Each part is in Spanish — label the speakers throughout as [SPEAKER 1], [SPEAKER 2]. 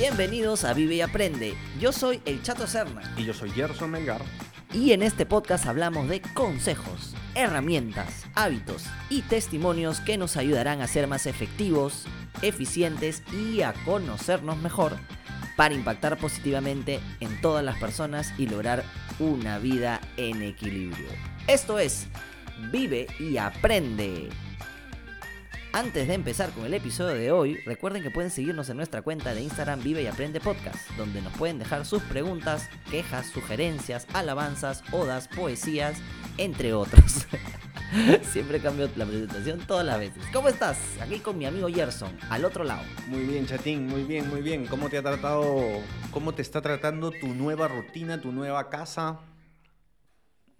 [SPEAKER 1] Bienvenidos a Vive y Aprende. Yo soy el Chato Serna
[SPEAKER 2] Y yo soy Gerson Melgar.
[SPEAKER 1] y en este podcast hablamos de consejos, herramientas, hábitos y testimonios que nos ayudarán a ser más efectivos, eficientes y a conocernos mejor para impactar positivamente en todas las personas y lograr una vida en equilibrio. Esto es Vive y Aprende. Antes de empezar con el episodio de hoy, recuerden que pueden seguirnos en nuestra cuenta de Instagram Vive y Aprende Podcast, donde nos pueden dejar sus preguntas, quejas, sugerencias, alabanzas, odas, poesías, entre otros. Siempre cambio la presentación todas las veces. ¿Cómo estás? Aquí con mi amigo Gerson, al otro lado.
[SPEAKER 2] Muy bien, chatín, muy bien, muy bien. ¿Cómo te ha tratado, cómo te está tratando tu nueva rutina, tu nueva casa?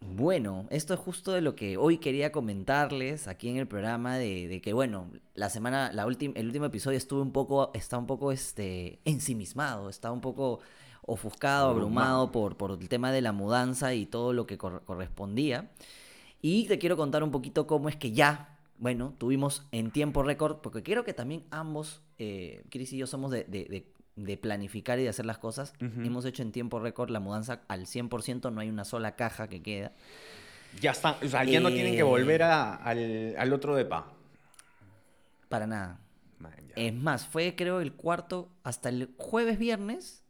[SPEAKER 1] Bueno, esto es justo de lo que hoy quería comentarles aquí en el programa de, de que bueno, la semana, la última, el último episodio estuve un poco, está un poco este, ensimismado, está un poco ofuscado,
[SPEAKER 2] Abrumado.
[SPEAKER 1] abrumado por, por el tema de la mudanza y todo lo que cor- correspondía. Y te quiero contar un poquito cómo es que ya, bueno, tuvimos en tiempo récord, porque creo que también ambos, eh, Chris y yo somos de, de- de- de planificar y de hacer las cosas. Hemos hecho en tiempo récord la mudanza al 100%, no hay una sola caja que queda.
[SPEAKER 2] Ya está, o sea, ya no tienen que
[SPEAKER 1] Eh.
[SPEAKER 2] volver a- al, al otro depa.
[SPEAKER 1] Para nada.
[SPEAKER 2] Man.
[SPEAKER 1] Es más, fue creo el cuarto, hasta el jueves, viernes,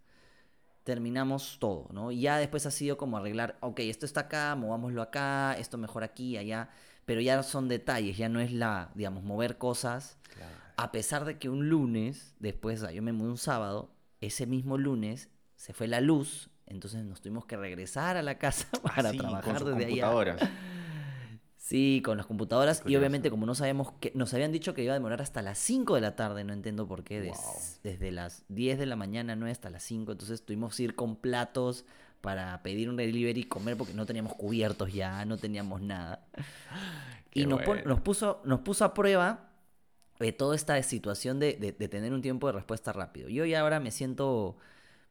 [SPEAKER 1] terminamos todo, ¿no? Y ya después ha sido como arreglar, ok, esto está acá, movámoslo acá, esto mejor aquí, allá, pero ya son detalles, ya no es la, digamos, mover cosas.
[SPEAKER 2] Claro.
[SPEAKER 1] A pesar de que un lunes, después, yo me mudé un sábado, ese mismo lunes se fue la luz, entonces nos tuvimos que regresar a la casa para
[SPEAKER 2] Ah, sí,
[SPEAKER 1] trabajar
[SPEAKER 2] con
[SPEAKER 1] desde allá.
[SPEAKER 2] computadoras.
[SPEAKER 1] Sí, con las computadoras. Y obviamente, como no sabemos que nos habían dicho que iba a demorar hasta las 5 de la tarde, no entiendo por qué, des-
[SPEAKER 2] Wow.
[SPEAKER 1] desde las 10 de la mañana, no hasta las 5. Entonces tuvimos que ir con platos para pedir un delivery y comer porque no teníamos cubiertos ya, no teníamos nada.
[SPEAKER 2] Qué
[SPEAKER 1] y nos,
[SPEAKER 2] bueno.
[SPEAKER 1] nos, puso, nos puso a prueba eh, toda esta situación de, de- de tener un tiempo de respuesta rápido. Yo ya ahora me siento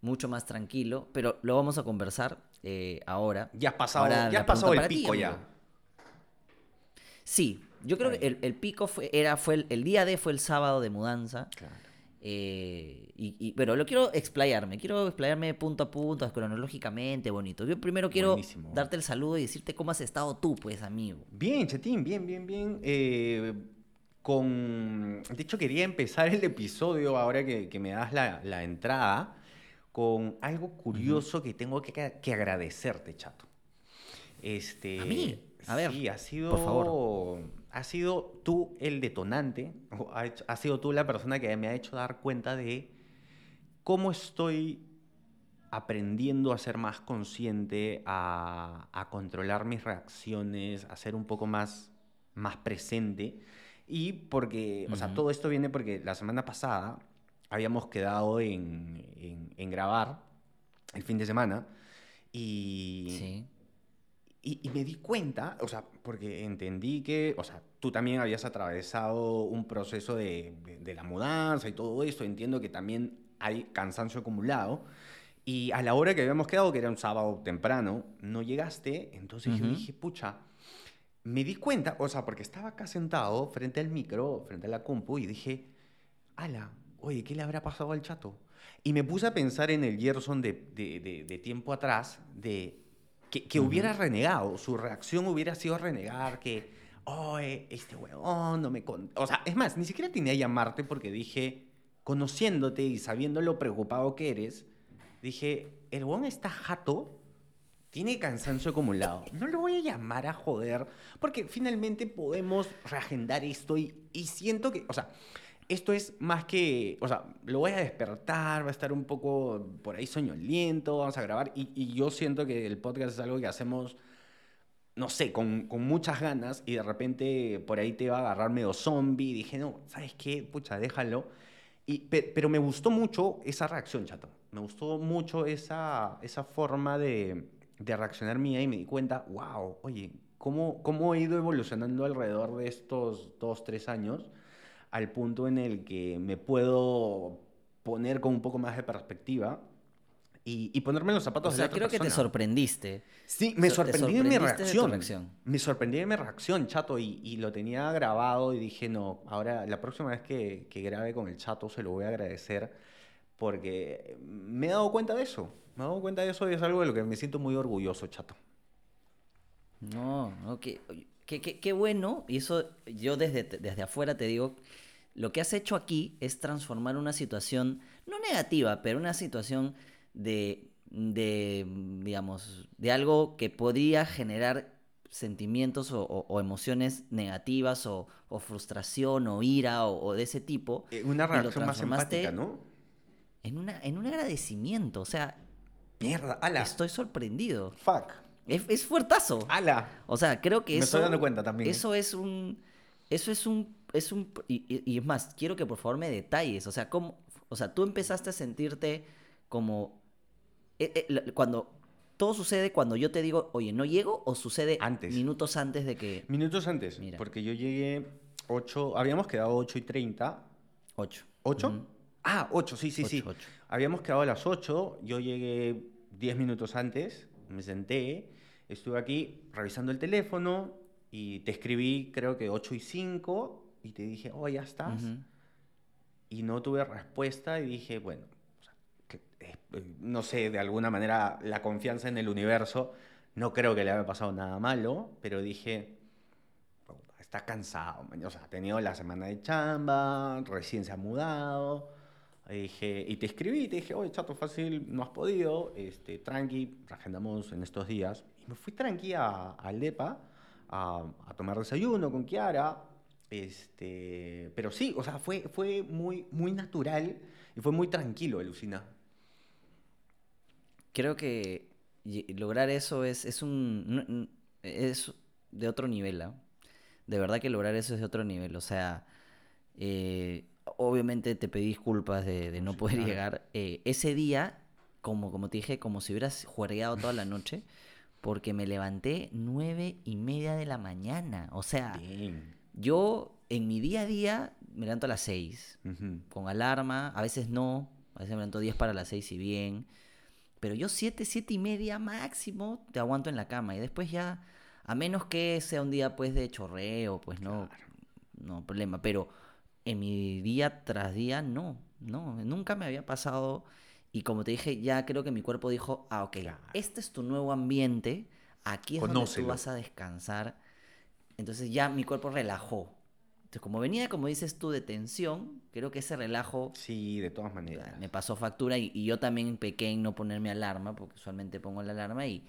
[SPEAKER 1] mucho más tranquilo, pero lo vamos a conversar eh, ahora.
[SPEAKER 2] Ya has pasado,
[SPEAKER 1] Ahora,
[SPEAKER 2] ya has pasado el
[SPEAKER 1] ti,
[SPEAKER 2] pico ya.
[SPEAKER 1] amigo. Sí, yo creo que el, el pico fue, era, fue el, el día D fue el sábado de mudanza.
[SPEAKER 2] Claro.
[SPEAKER 1] eh, y, y- pero lo quiero explayarme, quiero explayarme punto a punto, cronológicamente, bonito. Yo primero quiero
[SPEAKER 2] Buenísimo.
[SPEAKER 1] darte el saludo y decirte cómo has estado tú, pues, amigo.
[SPEAKER 2] Bien, Chetín, bien, bien, bien. Eh, con... De hecho, quería empezar el episodio ahora que, que me das la, la entrada con algo curioso que tengo que, que agradecerte, chato. Este,
[SPEAKER 1] ¿A mí? A ver,
[SPEAKER 2] sí, ha sido,
[SPEAKER 1] por favor.
[SPEAKER 2] ha sido tú el detonante, ha, hecho- ha sido tú la persona que me ha hecho dar cuenta de cómo estoy aprendiendo a ser más consciente, a, a controlar mis reacciones, a ser un poco más, más presente. Y porque, o sea,
[SPEAKER 1] Ujú.
[SPEAKER 2] todo esto viene porque la semana pasada habíamos quedado en, en- en grabar el fin de semana y,
[SPEAKER 1] Sí.
[SPEAKER 2] y, y me di cuenta, o sea, porque entendí que, o sea, tú también habías atravesado un proceso de, de- la mudanza y todo esto, entiendo que también hay cansancio acumulado. Y a la hora que habíamos quedado, que era un sábado temprano, no llegaste, entonces yo
[SPEAKER 1] Ujú.
[SPEAKER 2] dije, pucha, me di cuenta, o sea, porque estaba acá sentado frente al micro, frente a la compu, y dije, ala, oye, ¿qué le habrá pasado al chato? Y me puse a pensar en el Gerson de, de- de- de tiempo atrás, de que, que hubiera renegado, su reacción hubiera sido renegar, que, oye, este huevón no me... con-". O sea, es más, ni siquiera tenía llamarte porque dije, conociéndote y sabiendo lo preocupado que eres, dije, el huevón está jato, tiene cansancio acumulado. No lo voy a llamar a joder, porque finalmente podemos reagendar esto y, siento que, o sea, esto es más que, o sea, lo voy a despertar, va a estar un poco por ahí soñoliento, vamos a grabar y, yo siento que el podcast es algo que hacemos, no sé, con, muchas ganas y de repente por ahí te va a agarrar medio zombie dije, no, ¿sabes qué? Pucha, déjalo. Pero me gustó mucho esa reacción, chato. Me gustó mucho esa, esa forma de, de reaccionar mía y me di cuenta, wow, oye, ¿cómo, ¿cómo he ido evolucionando alrededor de estos dos, tres años al punto en el que me puedo poner con un poco más de perspectiva y, y ponerme en los zapatos
[SPEAKER 1] O
[SPEAKER 2] de la otra
[SPEAKER 1] creo que te sorprendiste.
[SPEAKER 2] Sí, me
[SPEAKER 1] So-
[SPEAKER 2] sorprendí de mi
[SPEAKER 1] de
[SPEAKER 2] reacción.
[SPEAKER 1] reacción.
[SPEAKER 2] Me sorprendí de mi reacción, chato, y, y lo tenía grabado y dije, no, ahora la próxima vez que, que grabe con el chato se lo voy a agradecer porque me he dado cuenta de eso. Me he dado cuenta de eso y es algo de lo que me siento muy orgulloso, chato.
[SPEAKER 1] No, no, qué, qué, qué- qué bueno. Y eso yo desde, desde afuera te digo, lo que has hecho aquí es transformar una situación, no negativa, pero una situación de, de digamos, de algo que podría generar sentimientos o, o- o emociones negativas o, o frustración o ira o, de ese tipo.
[SPEAKER 2] Eh, Una reacción más empática, ¿no?
[SPEAKER 1] En, una, en un agradecimiento. O sea,
[SPEAKER 2] Mierda, ala.
[SPEAKER 1] estoy sorprendido.
[SPEAKER 2] Fuck.
[SPEAKER 1] Es, es fuertazo.
[SPEAKER 2] Ala.
[SPEAKER 1] O sea, creo que
[SPEAKER 2] Me
[SPEAKER 1] eso.
[SPEAKER 2] estoy dando cuenta también.
[SPEAKER 1] Eso es un. Eso es un. Es un y, es más, quiero que por favor me detalles. O sea, cómo. O sea, tú empezaste a sentirte como. eh, eh, cuando. Todo sucede cuando yo te digo, oye, ¿no llego? ¿O sucede
[SPEAKER 2] Antes.
[SPEAKER 1] minutos antes de que.
[SPEAKER 2] Minutos antes,
[SPEAKER 1] Mira.
[SPEAKER 2] porque yo llegué 8, habíamos quedado 8 y 30.
[SPEAKER 1] 8.
[SPEAKER 2] ¿8? Ah, 8, sí, sí, sí. Habíamos quedado a las 8, yo llegué 10 minutos antes, me senté, estuve aquí revisando el teléfono y te escribí creo que 8 y 5 y te dije, oh, ya estás. Y no tuve respuesta y dije, bueno, o sea, que, eh, no sé, de alguna manera la confianza en el universo, no creo que le haya pasado nada malo, pero dije, "Puta, está cansado, man". o sea, ha tenido la semana de chamba, recién se ha mudado. Y dije, y te escribí, te dije, oye, chato, fácil, no has podido, este, tranqui, agendamos en estos días. Y me fui tranqui a, DEPA a, a tomar desayuno con Kiara. Este, pero sí, o sea, fue, fue muy, muy natural y fue muy tranquilo, Lucina.
[SPEAKER 1] Creo que lograr eso es, es un. es de otro nivel, ¿ah? De verdad que lograr eso es de otro nivel. O sea, eh, obviamente te pedí disculpas de, de no
[SPEAKER 2] Sí,
[SPEAKER 1] poder
[SPEAKER 2] claro.
[SPEAKER 1] llegar. Eh, ese día, como, como te dije, como si hubieras juergueado toda la noche, porque me levanté nueve y media de la mañana. O sea,
[SPEAKER 2] Bien.
[SPEAKER 1] yo en mi día a día me levanto a las seis con alarma, a veces no, a veces me levanto 10 para las 6 y bien, pero yo 7, 7 y media máximo te aguanto en la cama y después ya, a menos que sea un día pues de chorreo, pues no, no problema, pero en mi día tras día no, no, nunca me había pasado y como te dije, ya creo que mi cuerpo dijo, ah, ok,
[SPEAKER 2] Claro.
[SPEAKER 1] este es tu nuevo ambiente, aquí es donde tú
[SPEAKER 2] Conócelo.
[SPEAKER 1] vas a descansar, entonces ya mi cuerpo relajó. Entonces, como venía, como dices tú, de tensión, creo que ese relajo
[SPEAKER 2] Sí, de todas maneras.
[SPEAKER 1] me pasó factura y, y yo también pequé en no ponerme alarma, porque usualmente pongo la alarma y,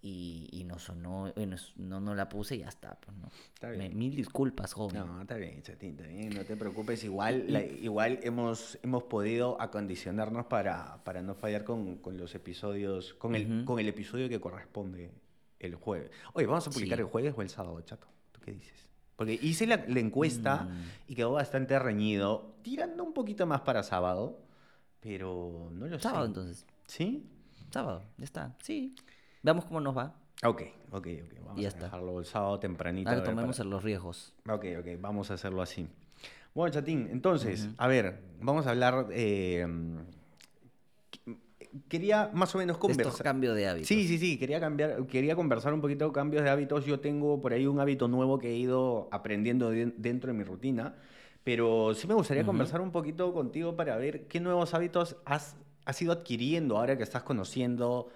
[SPEAKER 1] y, y no sonó, no, no la puse y ya está. Pues, ¿no?
[SPEAKER 2] Está
[SPEAKER 1] Me-
[SPEAKER 2] bien.
[SPEAKER 1] mil disculpas, joven.
[SPEAKER 2] No, está bien, Chatín, está bien, no te preocupes. Igual, la- igual hemos, hemos podido acondicionarnos para, para no fallar con, con los episodios, con el, con el episodio que corresponde el jueves. Oye, ¿vamos a publicar
[SPEAKER 1] Sí.
[SPEAKER 2] el jueves o el sábado, chato? ¿Tú qué dices? Porque hice la, la encuesta
[SPEAKER 1] Mm.
[SPEAKER 2] y quedó bastante reñido, tirando un poquito más para sábado, pero no lo
[SPEAKER 1] Sábado
[SPEAKER 2] sé.
[SPEAKER 1] entonces.
[SPEAKER 2] ¿Sí?
[SPEAKER 1] Sábado, ya está. Sí. Veamos cómo nos va.
[SPEAKER 2] Ok, ok, ok. Vamos
[SPEAKER 1] Y ya
[SPEAKER 2] a
[SPEAKER 1] está.
[SPEAKER 2] dejarlo el sábado tempranito.
[SPEAKER 1] Ahora tomemos
[SPEAKER 2] para-
[SPEAKER 1] los riesgos.
[SPEAKER 2] Ok, ok, vamos a hacerlo así. Bueno, Chatín, entonces, a ver, vamos a hablar. eh, quería más o menos
[SPEAKER 1] Estos
[SPEAKER 2] conversar.
[SPEAKER 1] cambios de hábitos.
[SPEAKER 2] Sí, sí, sí, quería cambiar, quería conversar un poquito de cambios de hábitos. Yo tengo por ahí un hábito nuevo que he ido aprendiendo de- dentro de mi rutina, pero sí me gustaría conversar un poquito contigo para ver qué nuevos hábitos has, has ido adquiriendo ahora que estás conociendo.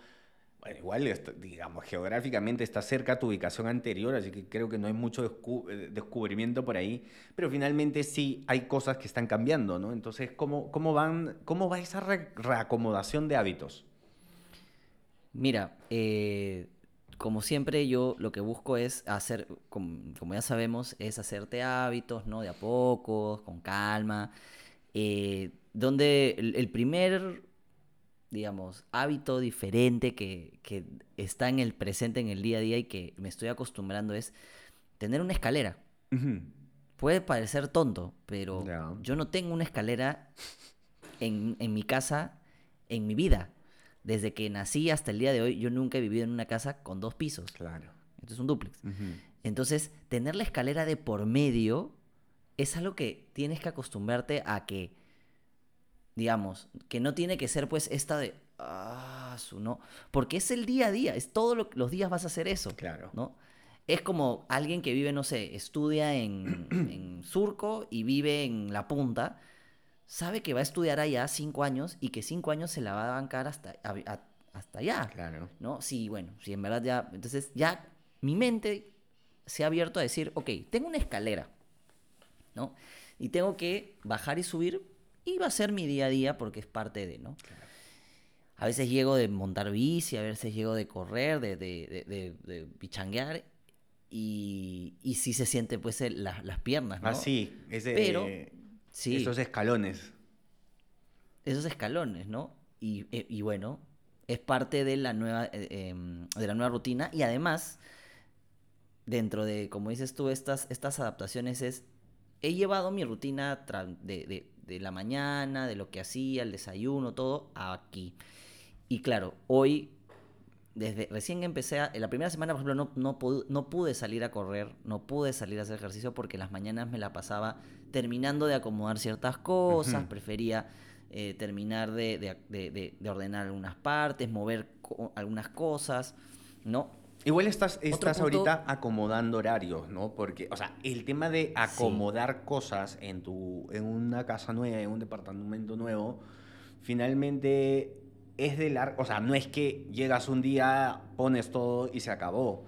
[SPEAKER 2] Bueno, igual, digamos, geográficamente está cerca a tu ubicación anterior, así que creo que no hay mucho eh, descubrimiento por ahí, pero finalmente sí hay cosas que están cambiando, ¿no? Entonces, ¿cómo, cómo, van, cómo va esa re- reacomodación de hábitos?
[SPEAKER 1] Mira, eh, como siempre yo lo que busco es hacer, com- como, ya sabemos, es hacerte hábitos, ¿no? De a poco, con calma. eh, donde el primer, digamos, hábito diferente que, que está en el presente, en el día a día y que me estoy acostumbrando es tener una escalera. Puede parecer tonto, pero yo no tengo una escalera en, en mi casa, en mi vida. Desde que nací hasta el día de hoy, yo nunca he vivido en una casa con dos pisos.
[SPEAKER 2] Claro.
[SPEAKER 1] Esto es un dúplex.
[SPEAKER 2] Ujú.
[SPEAKER 1] Entonces, tener la escalera de por medio es algo que tienes que acostumbrarte a que, digamos, que no tiene que ser pues esta de, ah, su no, porque es el día a día, es todos los días vas a hacer eso.
[SPEAKER 2] Claro.
[SPEAKER 1] ¿no? Es como alguien que vive, no sé, estudia en, en Surco y vive en La Punta. sabe que va a estudiar allá cinco años y que cinco años se la va a bancar hasta, a- a- hasta allá.
[SPEAKER 2] Claro.
[SPEAKER 1] ¿no? Sí, bueno, sí, en verdad ya. Entonces, ya mi mente se ha abierto a decir, ok, tengo una escalera, ¿no? Y tengo que bajar y subir, y va a ser mi día a día porque es parte de, ¿no? A veces llego de montar bici, a veces llego de correr, de, de, de, de- de pichanguear, y, y sí se siente, pues, el- la- las piernas, ¿no?
[SPEAKER 2] Ah, sí. Ese,
[SPEAKER 1] Pero, sí.
[SPEAKER 2] Esos escalones.
[SPEAKER 1] esos escalones, ¿no? Y, eh, y bueno, es parte de la nueva eh, em, de la nueva rutina y además dentro de, como dices tú, estas, estas adaptaciones es he llevado mi rutina de- de la mañana, de lo que hacía, el desayuno, todo aquí. Y claro, hoy desde recién que empecé, a- en la primera semana, por ejemplo, no, no, pude, no pude salir a correr, no pude salir a hacer ejercicio porque las mañanas me la pasaba terminando de acomodar ciertas cosas, prefería eh, terminar de, de- de- de- de ordenar algunas partes, mover co- algunas cosas, ¿no?
[SPEAKER 2] Igual estás, estás ahorita acomodando horarios, ¿no? Porque, o sea, el tema de acomodar cosas en, tu, en una casa nueva, en un departamento nuevo, finalmente es de largo. O sea, no es que llegas un día, pones todo y se acabó.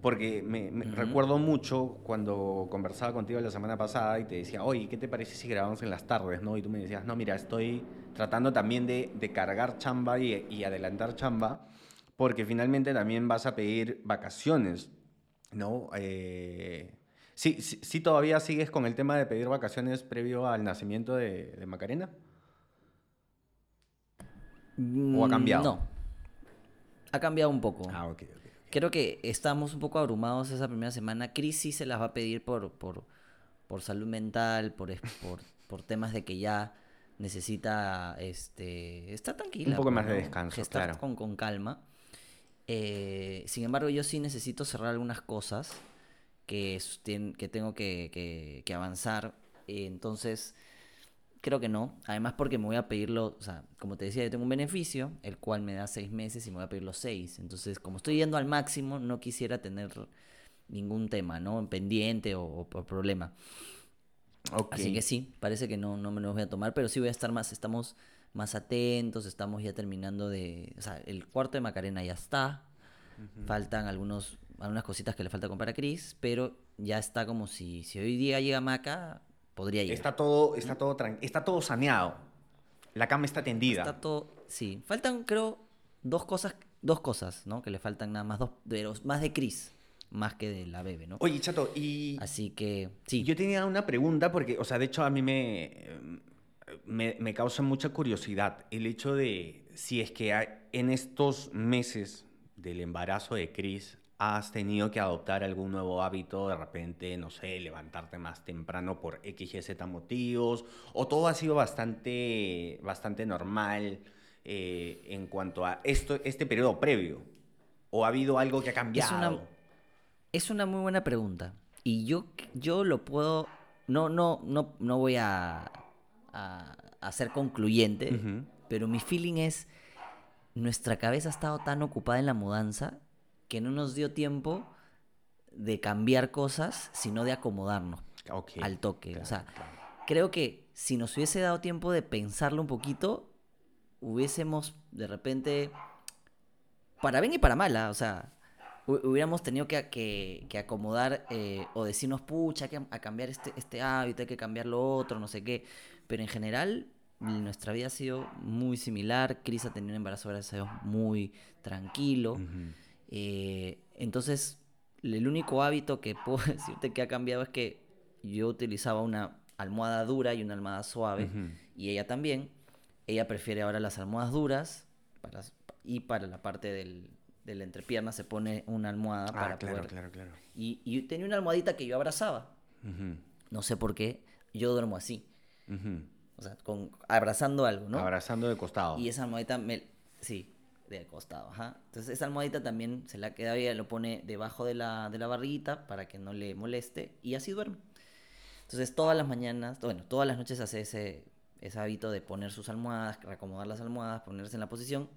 [SPEAKER 2] Porque me, me
[SPEAKER 1] Ujú.
[SPEAKER 2] recuerdo mucho cuando conversaba contigo la semana pasada y te decía, oye, ¿qué te parece si grabamos en las tardes? ¿no? Y tú me decías, no, mira, estoy tratando también de, de cargar chamba y, y adelantar chamba porque finalmente también vas a pedir vacaciones, ¿no? Eh, sí, sí, sí todavía sigues con el tema de pedir vacaciones previo al nacimiento de, de Macarena. ¿O ha
[SPEAKER 1] Mm,
[SPEAKER 2] cambiado?
[SPEAKER 1] No. Ha cambiado un poco.
[SPEAKER 2] Ah, ok, ok.
[SPEAKER 1] Creo que estamos un poco abrumados esa primera semana. Cris sí se las va a pedir por, por, por salud mental, por, por, por temas de que ya necesita este, estar tranquila.
[SPEAKER 2] poco
[SPEAKER 1] pues,
[SPEAKER 2] más de descanso,
[SPEAKER 1] Estar
[SPEAKER 2] claro.
[SPEAKER 1] con, con calma. Eh, sin embargo, yo sí necesito cerrar algunas cosas que, que tengo que, que- que avanzar. Eh, entonces, creo que no. Además, porque me voy a pedirlo, o sea, como te decía, yo tengo un beneficio, el cual me da seis meses y me voy a pedir los seis. Entonces, como estoy yendo al máximo, no quisiera tener ningún tema, ¿no? Pendiente o, problema. Así que sí, parece que no, no me los voy a tomar, pero sí voy a estar más, estamos más atentos, estamos ya terminando de, o sea, el cuarto de Macarena ya está, faltan algunos, algunas cositas que le falta comprar a Chris, pero ya está como si, si hoy día llega Maca, podría llegar.
[SPEAKER 2] Está todo, está todo, está todo saneado. La cama está tendida.
[SPEAKER 1] Está todo, sí, faltan creo dos cosas, dos cosas, ¿no? Que le faltan nada más dos, pero más de Chris, más que de la bebé, ¿no?
[SPEAKER 2] Oye, chato, y
[SPEAKER 1] Así que sí.
[SPEAKER 2] yo tenía una pregunta porque, o sea, de hecho a mí me, me, me causa mucha curiosidad el hecho de si es que hay- en estos meses del embarazo de Chris has tenido que adoptar algún nuevo hábito, de repente, no sé, levantarte más temprano por X y Z motivos, o todo ha sido bastante, bastante normal eh, en cuanto a esto, este periodo previo, o ha habido algo que ha cambiado.
[SPEAKER 1] una- Es una muy buena pregunta. Y yo, yo lo puedo. No, no, no, no voy a, a, a ser concluyente. Pero mi feeling es. Nuestra cabeza ha estado tan ocupada en la mudanza que no nos dio tiempo de cambiar cosas, sino de acomodarnos al toque.
[SPEAKER 2] claro,
[SPEAKER 1] o sea,
[SPEAKER 2] claro.
[SPEAKER 1] creo que si nos hubiese dado tiempo de pensarlo un poquito, hubiésemos de repente, para bien y para mala, o sea, hu- hubiéramos tenido que, que- que acomodar eh, o decirnos, pucha, hay que a cambiar este, este hábito, hay que cambiar lo otro, no sé qué. Pero en general, nuestra vida ha sido muy similar. Cris ha tenido un embarazo, gracias a Dios, muy tranquilo.
[SPEAKER 2] Ujú.
[SPEAKER 1] Eh, entonces, el único hábito que puedo decirte que ha cambiado es que yo utilizaba una almohada dura y una almohada suave,
[SPEAKER 2] Ujú.
[SPEAKER 1] y ella también. Ella prefiere ahora las almohadas duras para, y para la parte del, de la entrepierna se pone una almohada
[SPEAKER 2] Ah,
[SPEAKER 1] para
[SPEAKER 2] claro,
[SPEAKER 1] poder...
[SPEAKER 2] claro, claro.
[SPEAKER 1] Y, y tenía una almohadita que yo abrazaba.
[SPEAKER 2] Ujú,
[SPEAKER 1] No sé por qué, yo duermo así.
[SPEAKER 2] Ujú.
[SPEAKER 1] O sea, con, abrazando algo, ¿no?
[SPEAKER 2] Abrazando de costado.
[SPEAKER 1] Y esa almohadita, me, sí, de costado, ajá. Entonces esa almohadita también se la queda ella, lo pone debajo de la, de la barriguita para que no le moleste y así duerme. Entonces todas las mañanas, bueno, todas las noches hace ese, ese hábito de poner sus almohadas, reacomodar las almohadas, ponerse en la posición.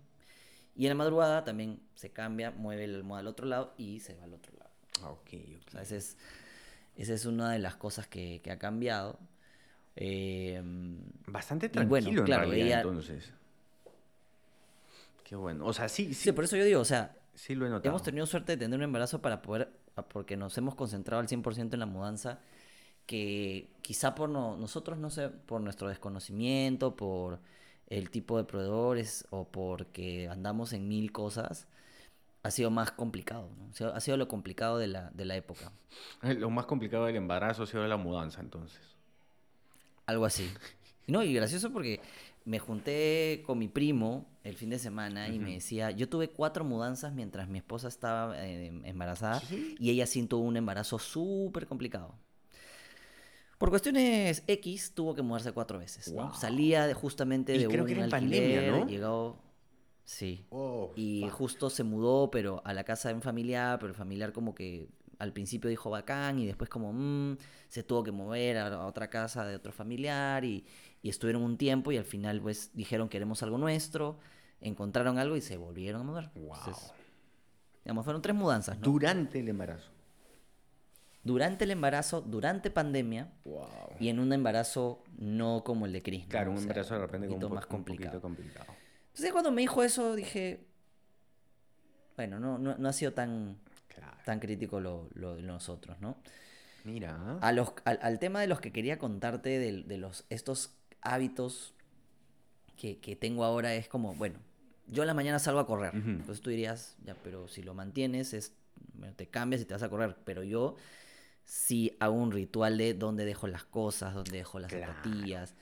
[SPEAKER 1] Y en la madrugada también se cambia, mueve la almohada al otro lado y se va al otro lado.
[SPEAKER 2] Ah, ok, ok.
[SPEAKER 1] O sea, esa es, esa es una de las cosas que, que ha cambiado. Eh,
[SPEAKER 2] Bastante tranquilo
[SPEAKER 1] bueno,
[SPEAKER 2] en
[SPEAKER 1] claro,
[SPEAKER 2] realidad,
[SPEAKER 1] ella-
[SPEAKER 2] entonces. Qué bueno. O sea, sí, sí,
[SPEAKER 1] sí, por eso yo digo, o sea,
[SPEAKER 2] sí lo he notado.
[SPEAKER 1] hemos tenido suerte de tener un embarazo para poder, a- porque nos hemos concentrado al 100% en la mudanza, que quizá por no- nosotros, no sé, por nuestro desconocimiento, por el tipo de proveedores o porque andamos en mil cosas, ha sido más complicado, ¿no? O sea, ha sido lo complicado de la, de la época.
[SPEAKER 2] Lo más complicado del embarazo ha sido la mudanza, entonces.
[SPEAKER 1] Algo así. No, y gracioso porque me junté con mi primo el fin de semana y me decía, yo tuve cuatro mudanzas mientras mi esposa estaba eh, embarazada y ella sí tuvo un embarazo súper complicado. Por cuestiones X tuvo que mudarse cuatro veces. Salía de- justamente
[SPEAKER 2] Y
[SPEAKER 1] de
[SPEAKER 2] creo
[SPEAKER 1] un
[SPEAKER 2] que era
[SPEAKER 1] alquiler,
[SPEAKER 2] pandemia, ¿no?
[SPEAKER 1] llegó... Sí.
[SPEAKER 2] Oh,
[SPEAKER 1] Y
[SPEAKER 2] fuck.
[SPEAKER 1] justo se mudó, pero a la casa de un familiar, pero el familiar como que al principio dijo bacán y después como "Mm", se tuvo que mover a otra casa de otro familiar y, y estuvieron un tiempo y al final pues dijeron queremos algo nuestro, encontraron algo y se volvieron a mudar.
[SPEAKER 2] Wow.
[SPEAKER 1] Entonces, digamos, fueron tres mudanzas, ¿no?
[SPEAKER 2] Durante el embarazo.
[SPEAKER 1] Durante el embarazo, durante pandemia
[SPEAKER 2] Wow.
[SPEAKER 1] y en un embarazo no como el de Chris. ¿no?
[SPEAKER 2] Claro, un
[SPEAKER 1] sea,
[SPEAKER 2] embarazo de repente
[SPEAKER 1] un
[SPEAKER 2] con
[SPEAKER 1] poquito
[SPEAKER 2] un, po-
[SPEAKER 1] más
[SPEAKER 2] un
[SPEAKER 1] complicado.
[SPEAKER 2] poquito complicado.
[SPEAKER 1] Entonces cuando me dijo eso dije, bueno, no, no, no ha sido tan. Tan crítico lo, lo de nosotros, ¿no?
[SPEAKER 2] Mira.
[SPEAKER 1] A los, al, al tema de los que quería contarte, de, de los, estos hábitos que, que tengo ahora, es como, bueno, yo en la mañana salgo a correr. Entonces tú dirías, ya, pero si lo mantienes, es, bueno, te cambias y te vas a correr. Pero yo sí hago un ritual de dónde dejo las cosas, dónde dejo las
[SPEAKER 2] Claro.
[SPEAKER 1] zapatillas,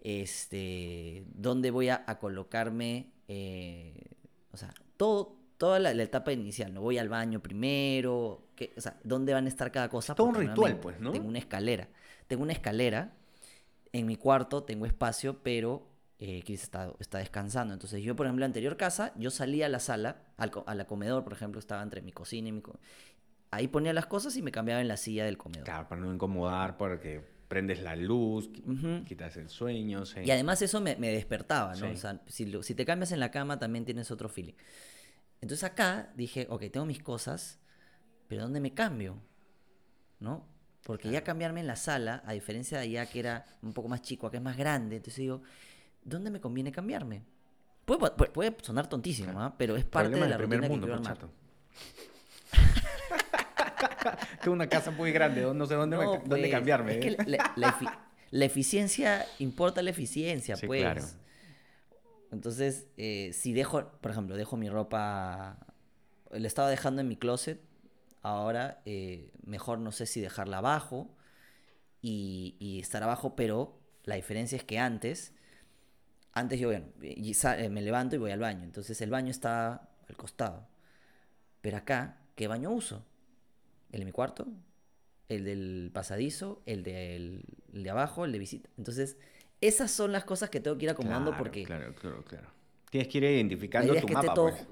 [SPEAKER 1] este, dónde voy a, a colocarme, eh, o sea, todo, toda la, la etapa inicial, ¿no? Voy al baño primero, o sea, dónde van a estar cada cosa.
[SPEAKER 2] todo un
[SPEAKER 1] porque
[SPEAKER 2] ritual,
[SPEAKER 1] nuevamente
[SPEAKER 2] pues, ¿no?
[SPEAKER 1] Tengo una escalera, tengo una escalera, en mi cuarto tengo espacio, pero eh, Chris está, está descansando. Entonces yo, por ejemplo, en la anterior casa, yo salía a la sala, al, a la comedor, por ejemplo, estaba entre mi cocina y mi... co- Ahí ponía las cosas y me cambiaba en la silla del comedor.
[SPEAKER 2] Claro, para no incomodar, porque prendes la luz, qui-
[SPEAKER 1] Ujú.
[SPEAKER 2] quitas el sueño. sí.
[SPEAKER 1] Y además eso me, me despertaba, ¿no?
[SPEAKER 2] Sí.
[SPEAKER 1] O sea, si, si te cambias en la cama también tienes otro feeling. Entonces acá dije, ok, tengo mis cosas, pero ¿dónde me cambio? ¿No? Porque ya cambiarme en la sala, a diferencia de allá que era un poco más chico, acá es más grande, entonces digo, ¿dónde me conviene cambiarme? Puede, puede- puede sonar tontísimo,
[SPEAKER 2] Claro.
[SPEAKER 1] ¿ah? pero es parte
[SPEAKER 2] Problema
[SPEAKER 1] de la
[SPEAKER 2] del primer mundo,
[SPEAKER 1] que
[SPEAKER 2] una casa muy grande, no sé dónde, me- dónde
[SPEAKER 1] pues,
[SPEAKER 2] cambiarme.
[SPEAKER 1] Es que
[SPEAKER 2] ¿eh?
[SPEAKER 1] la, la- la efi- la eficiencia, importa la eficiencia,
[SPEAKER 2] Sí,
[SPEAKER 1] pues.
[SPEAKER 2] claro.
[SPEAKER 1] Entonces, eh, si dejo, por ejemplo, dejo mi ropa, la estaba dejando en mi closet, ahora eh, mejor no sé si dejarla abajo y, y estar abajo, pero la diferencia es que antes, antes yo, bueno, eh, me levanto y voy al baño, entonces el baño está al costado. Pero acá, ¿qué baño uso? ¿El de mi cuarto? ¿El del pasadizo? ¿El, del, el de abajo? ¿El de visita? Entonces, esas son las cosas que tengo que ir acomodando
[SPEAKER 2] Claro,
[SPEAKER 1] porque
[SPEAKER 2] Claro, claro, claro. Tienes que ir identificando tu
[SPEAKER 1] que
[SPEAKER 2] mapa,
[SPEAKER 1] todo...
[SPEAKER 2] pues.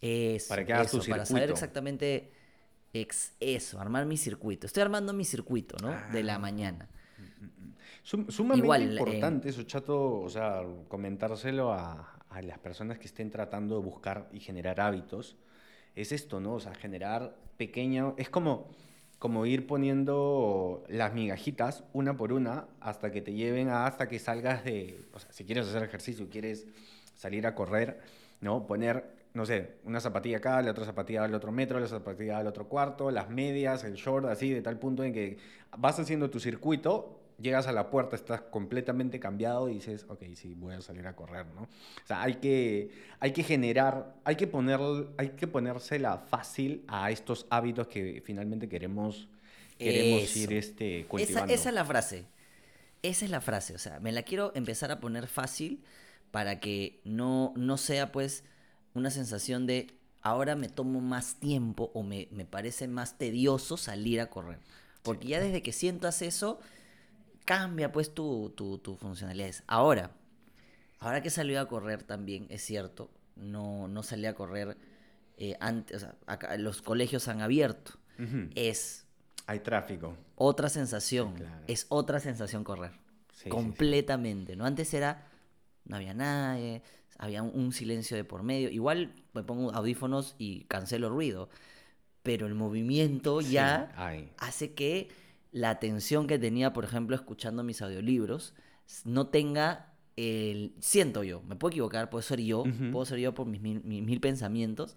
[SPEAKER 1] Eso,
[SPEAKER 2] Para que hagas tu
[SPEAKER 1] eso, para saber
[SPEAKER 2] circuito.
[SPEAKER 1] exactamente ex- eso, armar mi circuito. Estoy armando mi circuito, ¿no? De la
[SPEAKER 2] Ah.
[SPEAKER 1] mañana.
[SPEAKER 2] Sum- sumamente
[SPEAKER 1] Igual, eh,
[SPEAKER 2] importante eso, chato, o sea, comentárselo a, a las personas que estén tratando de buscar y generar hábitos. Es esto, ¿no? O sea, generar pequeño... Es como, como ir poniendo las migajitas una por una hasta que te lleven a, hasta que salgas de... O sea, si quieres hacer ejercicio, quieres salir a correr, ¿no? Poner, no sé, una zapatilla acá, la otra zapatilla al otro metro, la zapatilla al otro cuarto, las medias, el short, así, de tal punto en que vas haciendo tu circuito, llegas a la puerta, estás completamente cambiado y dices, ok, sí, voy a salir a correr, ¿no? O sea, hay que, hay que generar, hay que, poner, hay que ponérsela fácil a estos hábitos que finalmente queremos, queremos
[SPEAKER 1] Eso.
[SPEAKER 2] ir este,
[SPEAKER 1] Esa,
[SPEAKER 2] cultivando.
[SPEAKER 1] esa es la frase. Esa es la frase. O sea, me la quiero empezar a poner fácil para que no, no sea pues una sensación de ahora me tomo más tiempo o me, me parece más tedioso salir a correr. Porque ya desde que sientas eso, cambia pues tu, tu, tu funcionalidades. Ahora, ahora que salí a correr también, es cierto, no, no salí a correr eh, antes, o sea, acá los colegios han abierto. Es
[SPEAKER 2] Hay tráfico.
[SPEAKER 1] otra sensación.
[SPEAKER 2] Claro.
[SPEAKER 1] Es otra sensación correr.
[SPEAKER 2] Sí, sí, sí.
[SPEAKER 1] completamente, ¿no? Antes era, no había nadie, había un, un silencio de por medio. Igual me pongo audífonos y cancelo ruido, pero el movimiento ya hace que la atención que tenía, por ejemplo, escuchando mis audiolibros, no tenga el... Siento yo, me puedo equivocar, puedo ser yo, puedo ser yo por mis mil, pensamientos,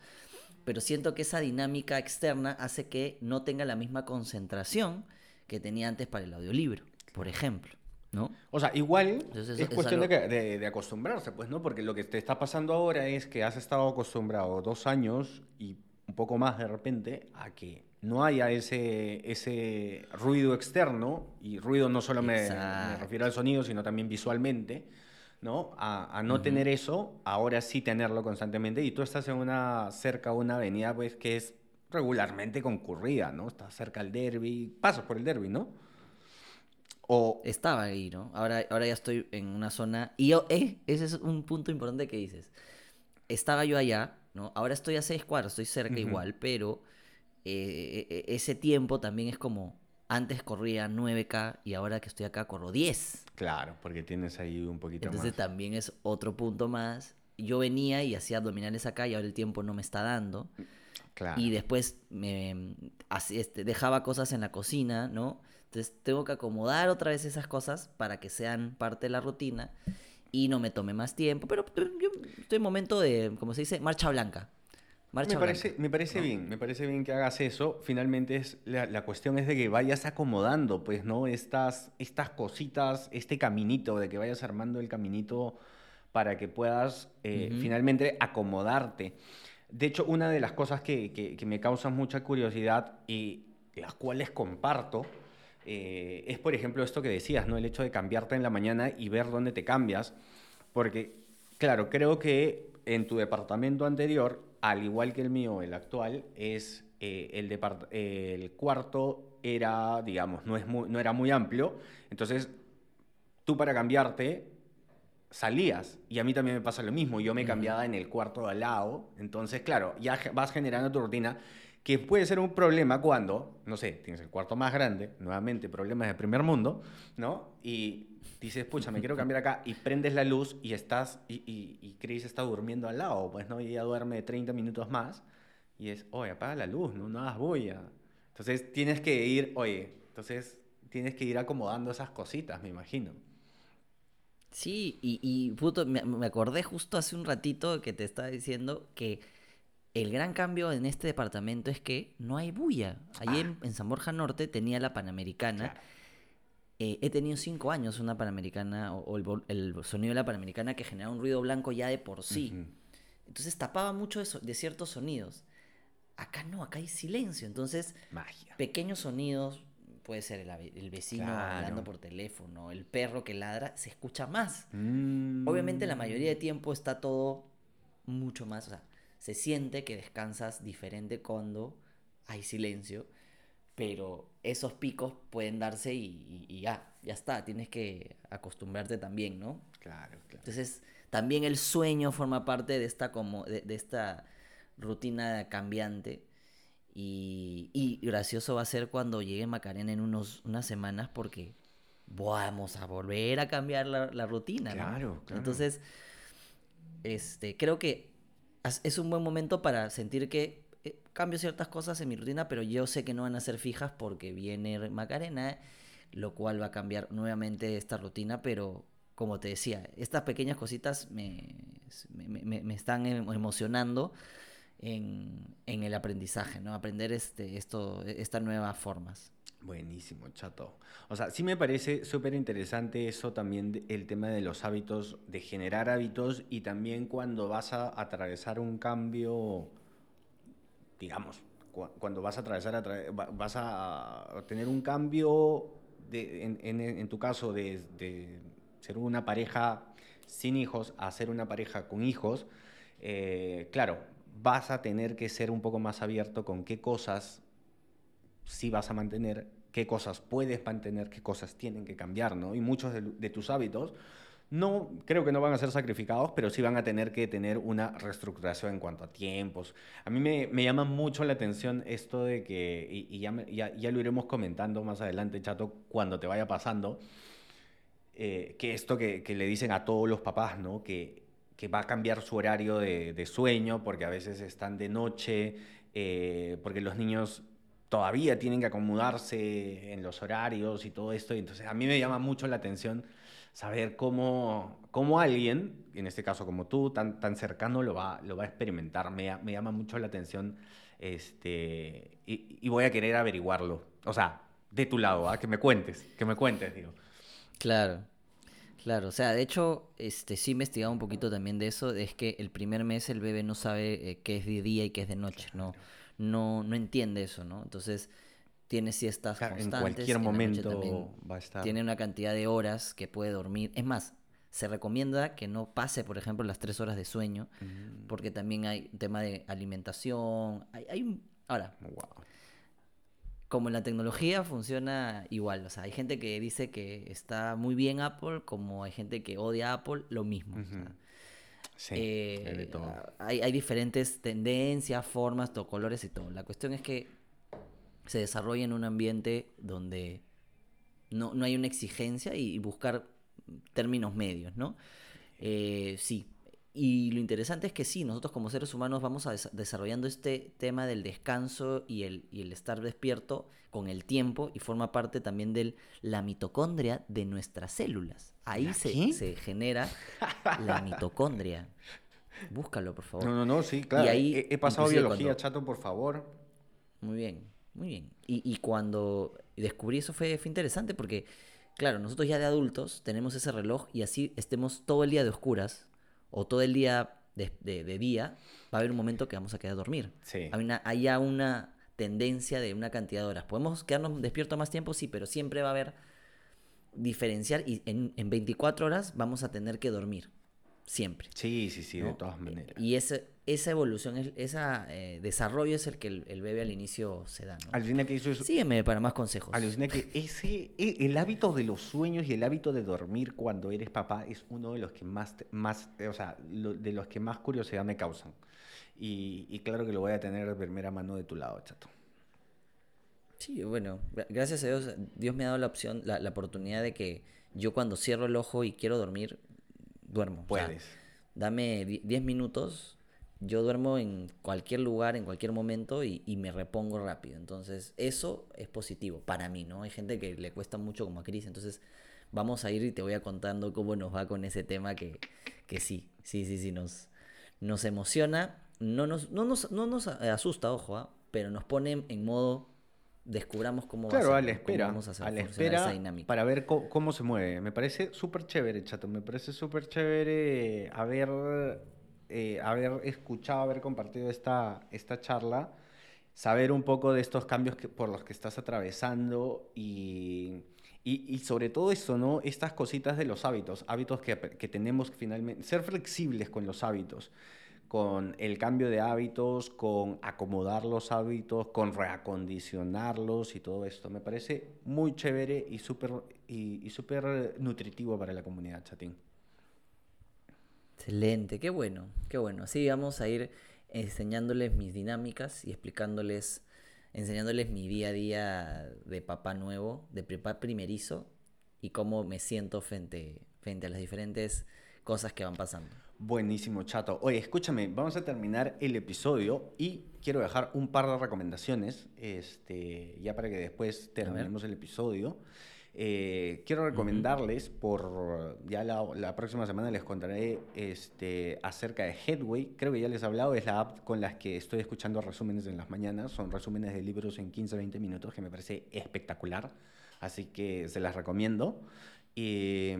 [SPEAKER 1] pero siento que esa dinámica externa hace que no tenga la misma concentración que tenía antes para el audiolibro, por ejemplo. ¿No?
[SPEAKER 2] O sea, igual es cuestión de, de, acostumbrarse, pues, ¿no? Porque lo que te está pasando ahora es que has estado acostumbrado dos años y un poco más de repente a que no haya ese, ese ruido externo, y ruido no solo me, refiero al sonido, sino también visualmente, ¿no? A, no tener eso, ahora sí tenerlo constantemente, y tú estás en una, cerca de una avenida, pues, que es regularmente concurrida, ¿no? Estás cerca al derby, pasas por el derby, ¿no?
[SPEAKER 1] O... Estaba ahí, ¿no? Ahora, ahora ya estoy en una zona, y yo, eh, ese es un punto importante que dices. Estaba yo allá, ¿no? Ahora estoy a seis cuadros, estoy cerca igual, pero eh, e, e, ese tiempo también es como, antes corría 9K y ahora que estoy acá corro 10.
[SPEAKER 2] Claro, porque tienes ahí un poquito
[SPEAKER 1] Entonces también es otro punto más. Yo venía y hacía abdominales acá y ahora el tiempo no me está dando. Claro. Y después me este, dejaba cosas en la cocina, ¿no? Entonces tengo que acomodar otra vez esas cosas para que sean parte de la rutina y no me tome más tiempo. Pero, yo estoy en momento de, como se dice, marcha blanca
[SPEAKER 2] me parece, me parece bien, me parece bien que hagas eso. Finalmente es la, cuestión es de que vayas acomodando, pues, ¿no? Estas, estas cositas, este caminito, de que vayas armando el caminito para que puedas eh, finalmente acomodarte. De hecho, una de las cosas que, que, me causan mucha curiosidad y las cuales comparto eh, es, por ejemplo, esto que decías, ¿no? El hecho de cambiarte en la mañana y ver dónde te cambias. Porque, claro, creo que en tu departamento anterior al igual que el mío, el actual, es eh, el, el cuarto era, digamos, no, es no era muy amplio, entonces tú para cambiarte salías. Y a mí también me pasa lo mismo, yo me cambiaba en el cuarto de al lado, entonces claro, ya vas generando tu rutina que puede ser un problema cuando, no sé, tienes el cuarto más grande, nuevamente problemas de primer mundo, ¿no? Y dices, pucha, me quiero cambiar acá, y prendes la luz y estás, y, y, y Chris está durmiendo al lado, pues, ¿no? Y ella duerme 30 minutos más, y es, oye, apaga la luz, no, no hagas bulla. Entonces tienes que ir, oye, entonces tienes que ir acomodando esas cositas, me imagino.
[SPEAKER 1] Sí, y, y puto, me, me acordé justo hace un ratito que te estaba diciendo que el gran cambio en este departamento es que no hay bulla. Allí ah. en, San Borja Norte tenía la Panamericana. Eh, he tenido cinco años una Panamericana, o, el, sonido de la Panamericana que generaba un ruido blanco ya de por sí. Entonces tapaba mucho de, ciertos sonidos. Acá no, acá hay silencio. Entonces,
[SPEAKER 2] Magia.
[SPEAKER 1] pequeños sonidos, puede ser el, vecino hablando por teléfono, el perro que ladra, se escucha más.
[SPEAKER 2] Mm.
[SPEAKER 1] Obviamente la mayoría de tiempo está todo mucho más, o sea, se siente que descansas diferente cuando hay silencio pero esos picos pueden darse y, ya, ya está, tienes que acostumbrarte también, ¿no?
[SPEAKER 2] Claro, claro.
[SPEAKER 1] Entonces, también el sueño forma parte de esta, como, de, esta rutina cambiante. Y, gracioso va a ser cuando llegue Macarena en unos, unas semanas porque vamos a volver a cambiar la, rutina.
[SPEAKER 2] Claro, claro.
[SPEAKER 1] Entonces, este, creo que es un buen momento para sentir que eh, cambio ciertas cosas en mi rutina, pero yo sé que no van a ser fijas porque viene Macarena, lo cual va a cambiar nuevamente esta rutina, pero como te decía, estas pequeñas cositas me, me, están em, emocionando en, en, el aprendizaje, ¿no? Aprender este, esto, estas nuevas formas.
[SPEAKER 2] Buenísimo, chato. O sea, sí me parece súper interesante eso también, el tema de los hábitos, de generar hábitos y también cuando vas a atravesar un cambio digamos, cuando vas a atravesar, vas a tener un cambio, de, en, tu caso, de, ser una pareja sin hijos a ser una pareja con hijos, eh, claro, vas a tener que ser un poco más abierto con qué cosas sí vas a mantener, qué cosas puedes mantener, qué cosas tienen que cambiar, ¿no? Y muchos de tus hábitos no, creo que no van a ser sacrificados, pero sí van a tener que tener una reestructuración en cuanto a tiempos. A mí me, llama mucho la atención esto de que, y, ya, lo iremos comentando más adelante, Chato, cuando te vaya pasando, eh, que esto que, le dicen a todos los papás, ¿no? Que, va a cambiar su horario de, sueño porque a veces están de noche, eh, porque los niños todavía tienen que acomodarse en los horarios y todo esto. Y entonces a mí me llama mucho la atención saber cómo, cómo alguien, en este caso como tú, tan, tan cercano, lo va, lo va a experimentar. Me, me llama mucho la atención este, y, y voy a querer averiguarlo. O sea, de tu lado, ¿ah? que me cuentes, que me cuentes, digo.
[SPEAKER 1] Claro, claro. O sea, de hecho, este, sí he investigado un poquito también de eso. Es que el primer mes el bebé no sabe eh, qué es de día y qué es de noche, ¿no? No, no entiende eso, ¿no? Entonces, tiene siestas
[SPEAKER 2] Claro, en
[SPEAKER 1] constantes.
[SPEAKER 2] cualquier
[SPEAKER 1] la noche
[SPEAKER 2] momento va a estar.
[SPEAKER 1] Tiene una cantidad de horas que puede dormir. Es más, se recomienda que no pase, por ejemplo, las tres horas de sueño,
[SPEAKER 2] Mm,
[SPEAKER 1] porque también hay tema de alimentación. Hay, hay un... Ahora,
[SPEAKER 2] wow.
[SPEAKER 1] como en la tecnología funciona igual. O sea, hay gente que dice que está muy bien Apple, como hay gente que odia Apple, lo mismo. o sea,
[SPEAKER 2] Sí, hay de
[SPEAKER 1] eh,
[SPEAKER 2] todo.
[SPEAKER 1] hay, hay diferentes tendencias, formas, to- colores y todo. La cuestión es que se desarrolla en un ambiente donde no, no hay una exigencia y, y buscar términos medios, ¿no? Eh, sí. Y lo interesante es que sí, nosotros como seres humanos vamos a desa- desarrollando este tema del descanso y el, y el estar despierto con el tiempo y forma parte también de la mitocondria de nuestras células. Ahí
[SPEAKER 2] ¿La
[SPEAKER 1] se, se genera la mitocondria. Búscalo, por favor.
[SPEAKER 2] No, no, no, sí, claro.
[SPEAKER 1] ahí,
[SPEAKER 2] he, he pasado biología,
[SPEAKER 1] cuando-
[SPEAKER 2] chato, por favor.
[SPEAKER 1] Muy bien, muy bien. Y, y cuando descubrí eso fue, fue interesante porque, claro, nosotros ya de adultos tenemos ese reloj y así estemos todo el día de oscuras o todo el día de, de- de día, va a haber un momento que vamos a quedar a dormir.
[SPEAKER 2] Sí.
[SPEAKER 1] Hay una, hay ya una tendencia de una cantidad de horas. ¿Podemos quedarnos despiertos más tiempo? Sí, pero siempre va a haber diferenciar y en, en 24 horas vamos a tener que dormir. Siempre.
[SPEAKER 2] Sí, sí, sí, de todas maneras.
[SPEAKER 1] Y ese, esa evolución, ese desarrollo es el que el, el bebé al inicio se da. ¿no?
[SPEAKER 2] Alucina que eso es...
[SPEAKER 1] Sígueme para más consejos.
[SPEAKER 2] Alucina que ese, e- el hábito de los sueños y el hábito de dormir cuando eres papá es uno de los que más, más eh, o sea, lo- de los que más curiosidad me causan. Y, y claro que lo voy a tener de primera mano de tu lado, chato.
[SPEAKER 1] Sí, bueno, gra- gracias a Dios, Dios me ha dado la opción, la, la oportunidad de que yo cuando cierro el ojo y quiero dormir, duermo. O sea,
[SPEAKER 2] Puedes.
[SPEAKER 1] dame di- 10 minutos, yo duermo en cualquier lugar, en cualquier momento y, y me repongo rápido. Entonces, eso es positivo para mí, ¿no? Hay gente que le cuesta mucho como a Cris, entonces vamos a ir y te voy a contando cómo nos va con ese tema que, que sí, sí, sí, sí, nos, nos emociona, no nos, no nos, no nos asusta, ojo, ¿ah? pero nos pone en modo descubramos cómo va
[SPEAKER 2] Claro,
[SPEAKER 1] a
[SPEAKER 2] a
[SPEAKER 1] ser,
[SPEAKER 2] la
[SPEAKER 1] ¿no? cómo
[SPEAKER 2] espera,
[SPEAKER 1] vamos a hacer
[SPEAKER 2] a la espera
[SPEAKER 1] esa dinámica.
[SPEAKER 2] para ver co- cómo, se mueve. Me parece súper chévere, chato. Me parece súper chévere haber, eh, haber escuchado, haber compartido esta, esta charla, saber un poco de estos cambios que, por los que estás atravesando y, y, y sobre todo eso, ¿no? Estas cositas de los hábitos, hábitos que, que tenemos finalmente, ser flexibles con los hábitos con el cambio de hábitos, con acomodar los hábitos, con reacondicionarlos y todo esto. Me parece muy chévere y súper y, y súper nutritivo para la comunidad, chatín.
[SPEAKER 1] Excelente, qué bueno, qué bueno. Así vamos a ir enseñándoles mis dinámicas y explicándoles, enseñándoles mi día a día de papá nuevo, de papá primerizo y cómo me siento frente, frente a las diferentes cosas que van pasando.
[SPEAKER 2] Buenísimo, chato. Oye, escúchame, vamos a terminar el episodio y quiero dejar un par de recomendaciones, este, ya para que después terminemos el episodio. Eh, quiero recomendarles por ya la, la próxima semana les contaré este, acerca de Headway. Creo que ya les he hablado, es la app con la que estoy escuchando resúmenes en las mañanas. Son resúmenes de libros en 15-20 minutos que me parece espectacular. Así que se las recomiendo. Y,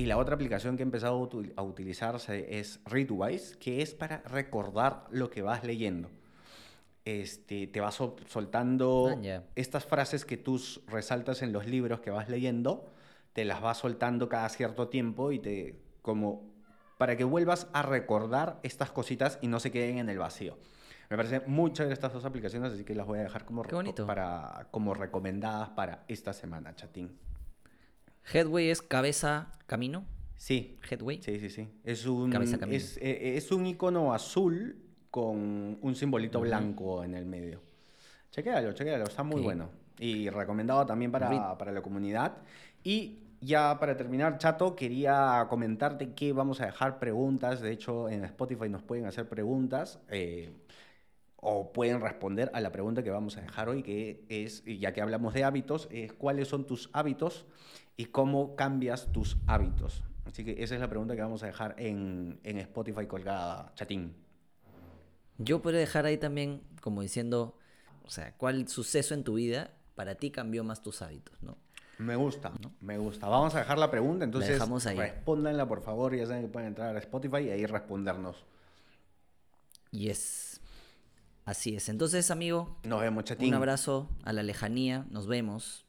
[SPEAKER 2] y la otra aplicación que he empezado a, util- a utilizarse es Readwise, que es para recordar lo que vas leyendo. Este, te vas sol- soltando
[SPEAKER 1] Ah, ya.
[SPEAKER 2] estas frases que tú resaltas en los libros que vas leyendo, te las vas soltando cada cierto tiempo y te como para que vuelvas a recordar estas cositas y no se queden en el vacío. Me parece muy chévere estas dos aplicaciones, así que las voy a dejar como, para, como recomendadas para esta semana, chatín.
[SPEAKER 1] Headway es cabeza, camino.
[SPEAKER 2] Sí,
[SPEAKER 1] Headway.
[SPEAKER 2] sí, sí, sí. Es un,
[SPEAKER 1] Cabeza camino.
[SPEAKER 2] es, eh, es un icono azul con un simbolito blanco en el medio. Chequéalo, chequéalo, está muy bueno. Y recomendado también para, para la comunidad. Y ya para terminar, Chato, quería comentarte que vamos a dejar preguntas. De hecho, en Spotify nos pueden hacer preguntas. Eh, o pueden responder a la pregunta que vamos a dejar hoy, que es, ya que hablamos de hábitos, es cuáles son tus hábitos y cómo cambias tus hábitos. Así que esa es la pregunta que vamos a dejar en, en Spotify colgada, chatín.
[SPEAKER 1] Yo podría dejar ahí también como diciendo, o sea, cuál suceso en tu vida para ti cambió más tus hábitos, ¿no?
[SPEAKER 2] Me gusta, me gusta. Vamos a dejar la pregunta, entonces
[SPEAKER 1] dejamos ahí.
[SPEAKER 2] respóndanla por favor, ya saben que pueden entrar a Spotify y ahí respondernos.
[SPEAKER 1] Yes. Así es. Entonces, amigo,
[SPEAKER 2] Nos vemos, chatín.
[SPEAKER 1] un abrazo a la lejanía, nos vemos.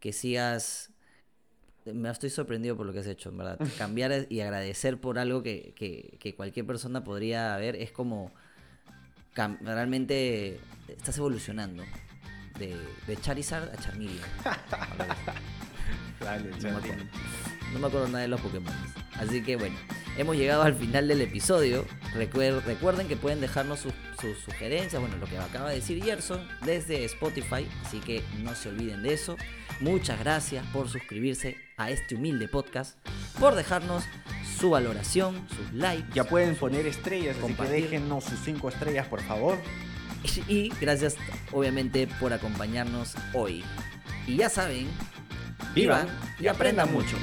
[SPEAKER 1] Que sigas... Me estoy sorprendido por lo que has hecho, en verdad. Cambiar y agradecer por algo que, que- que cualquier persona podría ver es como... Realmente estás evolucionando. De, de Charizard a Charmeleon.
[SPEAKER 2] Dale, chatín.
[SPEAKER 1] No me acuerdo nada de los Pokémon. Así que bueno, hemos llegado al final del episodio. Recuer- recuerden que pueden dejarnos sus, sus sugerencias, bueno, lo que acaba de decir Gerson, desde Spotify. Así que no se olviden de eso. Muchas gracias por suscribirse a este humilde podcast, por dejarnos su valoración, sus likes.
[SPEAKER 2] Ya pueden poner estrellas, así que
[SPEAKER 1] Compartir.
[SPEAKER 2] déjennos sus cinco estrellas, por favor.
[SPEAKER 1] Y gracias, obviamente, por acompañarnos hoy. Y ya saben, vivan y aprendan mucho.